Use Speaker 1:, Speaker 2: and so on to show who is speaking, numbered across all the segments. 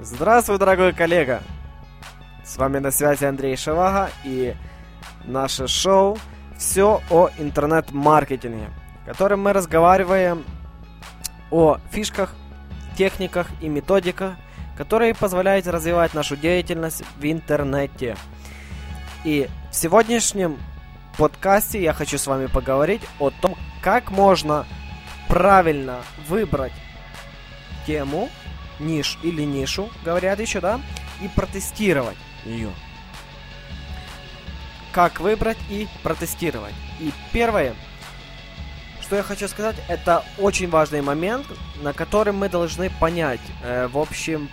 Speaker 1: Здравствуй, дорогой коллега! С вами на связи Андрей Шавага и наше шоу «Все о интернет-маркетинге», в котором мы разговариваем о фишках, техниках и методиках, которые позволяют развивать нашу деятельность в интернете. И в сегодняшнем подкасте я хочу с вами поговорить о том, как можно правильно выбрать тему, ниш или нишу, говорят еще, да, и протестировать ее. Как выбрать и протестировать. И первое, что я хочу сказать, это очень важный момент, на котором мы должны понять, э, в общем,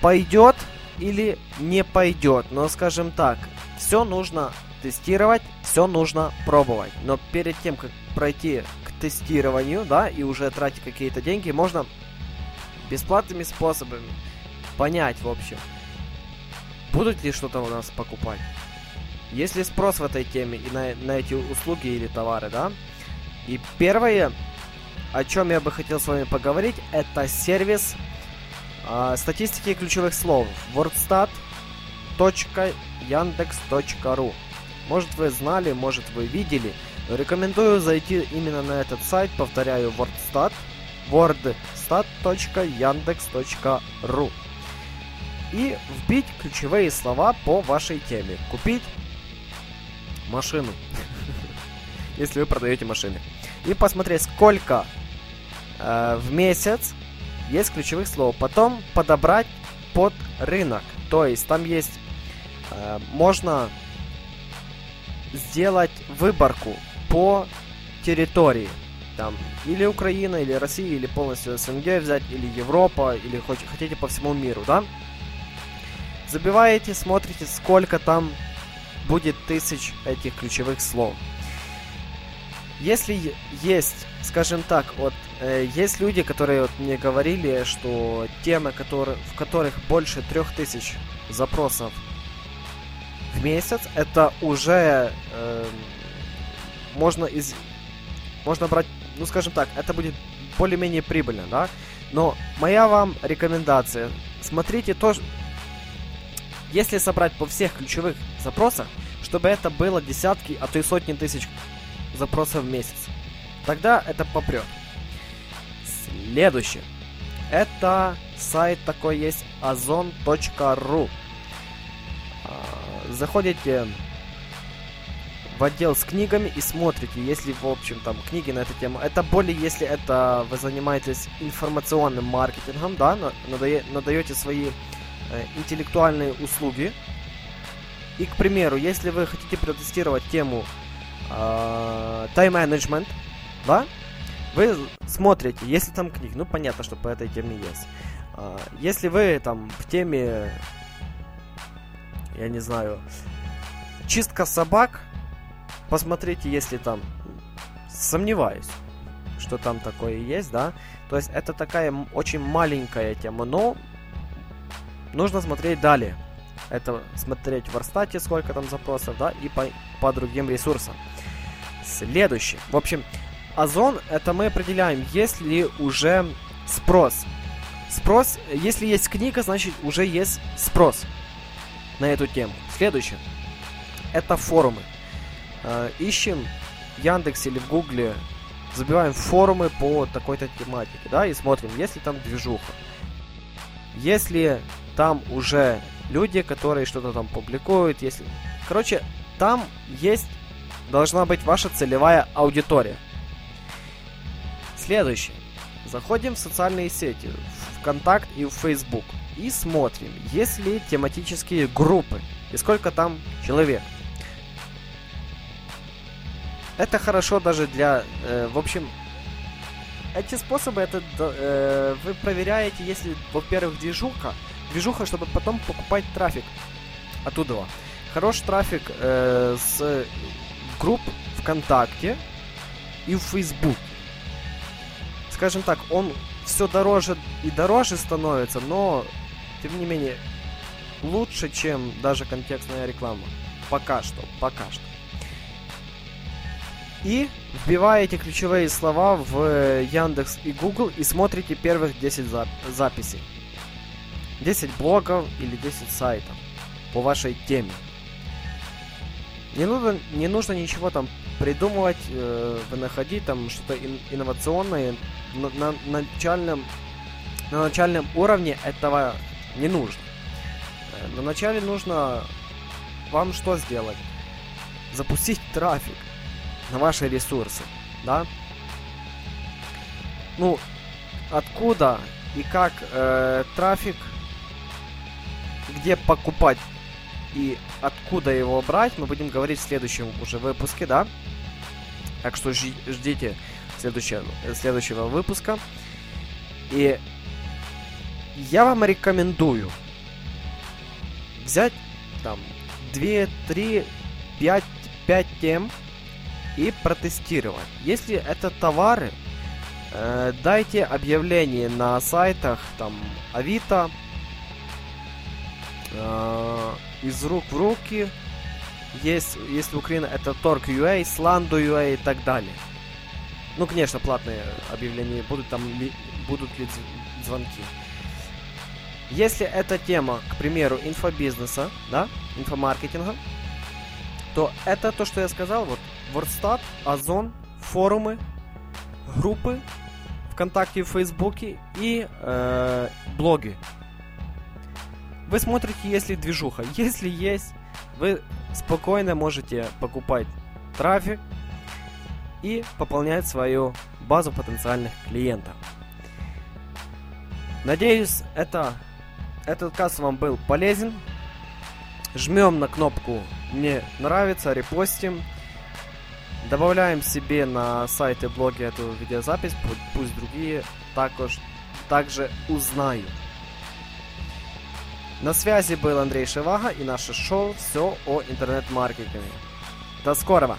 Speaker 1: пойдет или не пойдет. Но, скажем так, все нужно тестировать, все нужно пробовать. Но перед тем, как пройти к тестированию, да, и уже тратить какие-то деньги, можно бесплатными способами понять, в общем, будут ли что-то у нас покупать. Есть ли спрос в этой теме и на, на эти услуги или товары, да? И первое, о чем я бы хотел с вами поговорить, это сервис э, статистики ключевых слов wordstat.yandex.ru Может вы знали, может вы видели, рекомендую зайти именно на этот сайт, повторяю, wordstat, word stat.yandex.ru и вбить ключевые слова по вашей теме. Купить машину, если вы продаете машины. И посмотреть, сколько э, в месяц есть ключевых слов. Потом подобрать под рынок. То есть там есть, э, можно сделать выборку по территории там или Украина, или Россия, или полностью СНГ взять, или Европа, или хоть, хотите по всему миру, да? Забиваете, смотрите, сколько там будет тысяч этих ключевых слов. Если есть, скажем так, вот э, есть люди, которые вот мне говорили, что темы, которые, в которых больше трех тысяч запросов в месяц, это уже э, можно из можно брать ну скажем так, это будет более-менее прибыльно, да? Но моя вам рекомендация, смотрите тоже, если собрать по всех ключевых запросах, чтобы это было десятки, а то и сотни тысяч запросов в месяц, тогда это попрет. Следующее. Это сайт такой есть ozon.ru. А, заходите в отдел с книгами и смотрите, если, в общем, там, книги на эту тему. Это более, если это вы занимаетесь информационным маркетингом, да, надаете свои э, интеллектуальные услуги. И, к примеру, если вы хотите протестировать тему э, тайм-менеджмент, да, вы смотрите, если там книг, ну, понятно, что по этой теме есть. Э, если вы там в теме, я не знаю, чистка собак, посмотрите, если там... Сомневаюсь, что там такое есть, да. То есть это такая очень маленькая тема, но нужно смотреть далее. Это смотреть в Арстате, сколько там запросов, да, и по, по другим ресурсам. Следующий. В общем, Озон это мы определяем, есть ли уже спрос. Спрос, если есть книга, значит уже есть спрос на эту тему. Следующее. Это форумы. Э, ищем в Яндексе или в Гугле, забиваем форумы по такой-то тематике, да, и смотрим, есть ли там движуха. Если там уже люди, которые что-то там публикуют, если... Короче, там есть, должна быть ваша целевая аудитория. Следующее. Заходим в социальные сети, в ВКонтакт и в Facebook. И смотрим, есть ли тематические группы и сколько там человек. Это хорошо даже для... Э, в общем, эти способы, это э, вы проверяете, если, во-первых, движуха, движуха, чтобы потом покупать трафик оттуда. Хороший трафик э, с групп ВКонтакте и в Facebook. Скажем так, он все дороже и дороже становится, но, тем не менее, лучше, чем даже контекстная реклама. Пока что, пока что и вбиваете ключевые слова в Яндекс и Google и смотрите первых 10 зап записей. 10 блогов или 10 сайтов по вашей теме. Не нужно, не нужно ничего там придумывать, э, находить там что-то ин, инновационное. На, на, начальном, на начальном уровне этого не нужно. Э, на начале нужно вам что сделать? Запустить трафик на ваши ресурсы, да? Ну, откуда и как э, трафик, где покупать и откуда его брать, мы будем говорить в следующем уже выпуске, да? Так что ждите следующего, следующего выпуска. И я вам рекомендую взять там 2, 3, 5, 5 тем и протестировать. Если это товары, э, дайте объявление на сайтах там Авито, э, из рук в руки. Есть, если Украина, это Torque.ua, Slando.ua и так далее. Ну, конечно, платные объявления будут, там ли, будут ли звонки. Если эта тема, к примеру, инфобизнеса, да, инфомаркетинга, то это то, что я сказал, вот, WordStat, Озон, форумы, группы ВКонтакте и Фейсбуке и э, блоги. Вы смотрите, если движуха. Если есть, вы спокойно можете покупать трафик и пополнять свою базу потенциальных клиентов. Надеюсь, это, этот касс вам был полезен. Жмем на кнопку «Мне нравится», репостим. Добавляем себе на сайт и блоги эту видеозапись, пусть другие також, также узнают. На связи был Андрей Шевага и наше шоу «Все о интернет-маркетинге». До скорого!